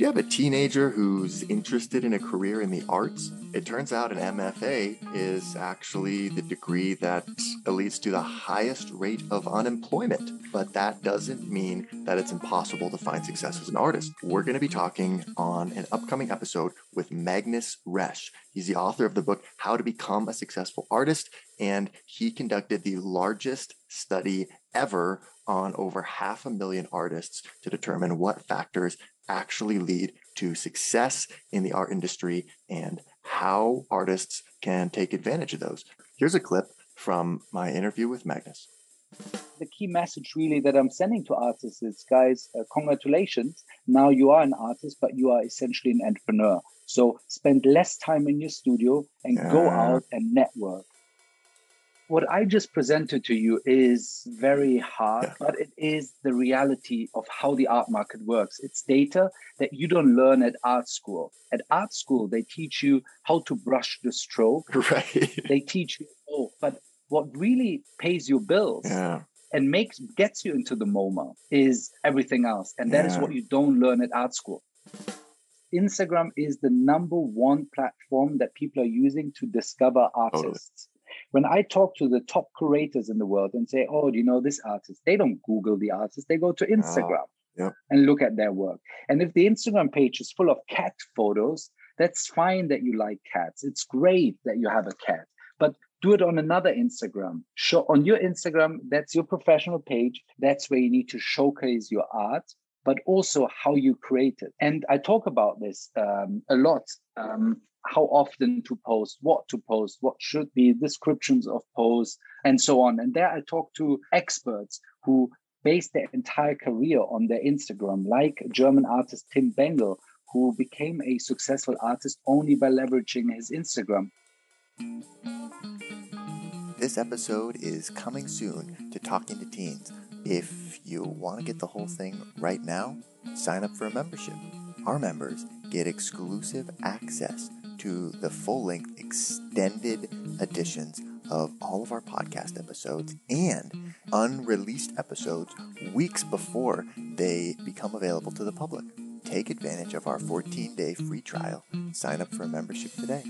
Do you have a teenager who's interested in a career in the arts? It turns out an MFA is actually the degree that leads to the highest rate of unemployment. But that doesn't mean that it's impossible to find success as an artist. We're going to be talking on an upcoming episode with Magnus Resch. He's the author of the book How to Become a Successful Artist, and he conducted the largest study ever on over half a million artists to determine what factors actually lead to success in the art industry and how artists can take advantage of those. Here's a clip from my interview with Magnus. The key message, really, that I'm sending to artists is guys, uh, congratulations. Now you are an artist, but you are essentially an entrepreneur. So spend less time in your studio and yeah. go out and network what I just presented to you is very hard, yeah. but it is the reality of how the art market works. It's data that you don't learn at art school. At art school, they teach you how to brush the stroke. Right. They teach you, oh, but what really pays your bills yeah. and makes gets you into the MoMA is everything else. And that yeah. is what you don't learn at art school. Instagram is the number one platform that people are using to discover artists. When I talk to the top curators in the world and say, "Oh, do you know this artist?" They don't Google the artist; they go to ah, Instagram yeah. and look at their work. And if the Instagram page is full of cat photos, that's fine that you like cats. It's great that you have a cat, but do it on another Instagram. Show on your Instagram. That's your professional page. That's where you need to showcase your art but also how you create it. And I talk about this um, a lot. Um, how often to post, what to post, what should be descriptions of posts, and so on. And there I talk to experts who base their entire career on their Instagram, like German artist Tim Bengel, who became a successful artist only by leveraging his Instagram. This episode is coming soon to Talking to Teens. If you want to get the whole thing right now, sign up for a membership. Our members get exclusive access to the full length extended editions of all of our podcast episodes and unreleased episodes weeks before they become available to the public. Take advantage of our 14 day free trial. Sign up for a membership today.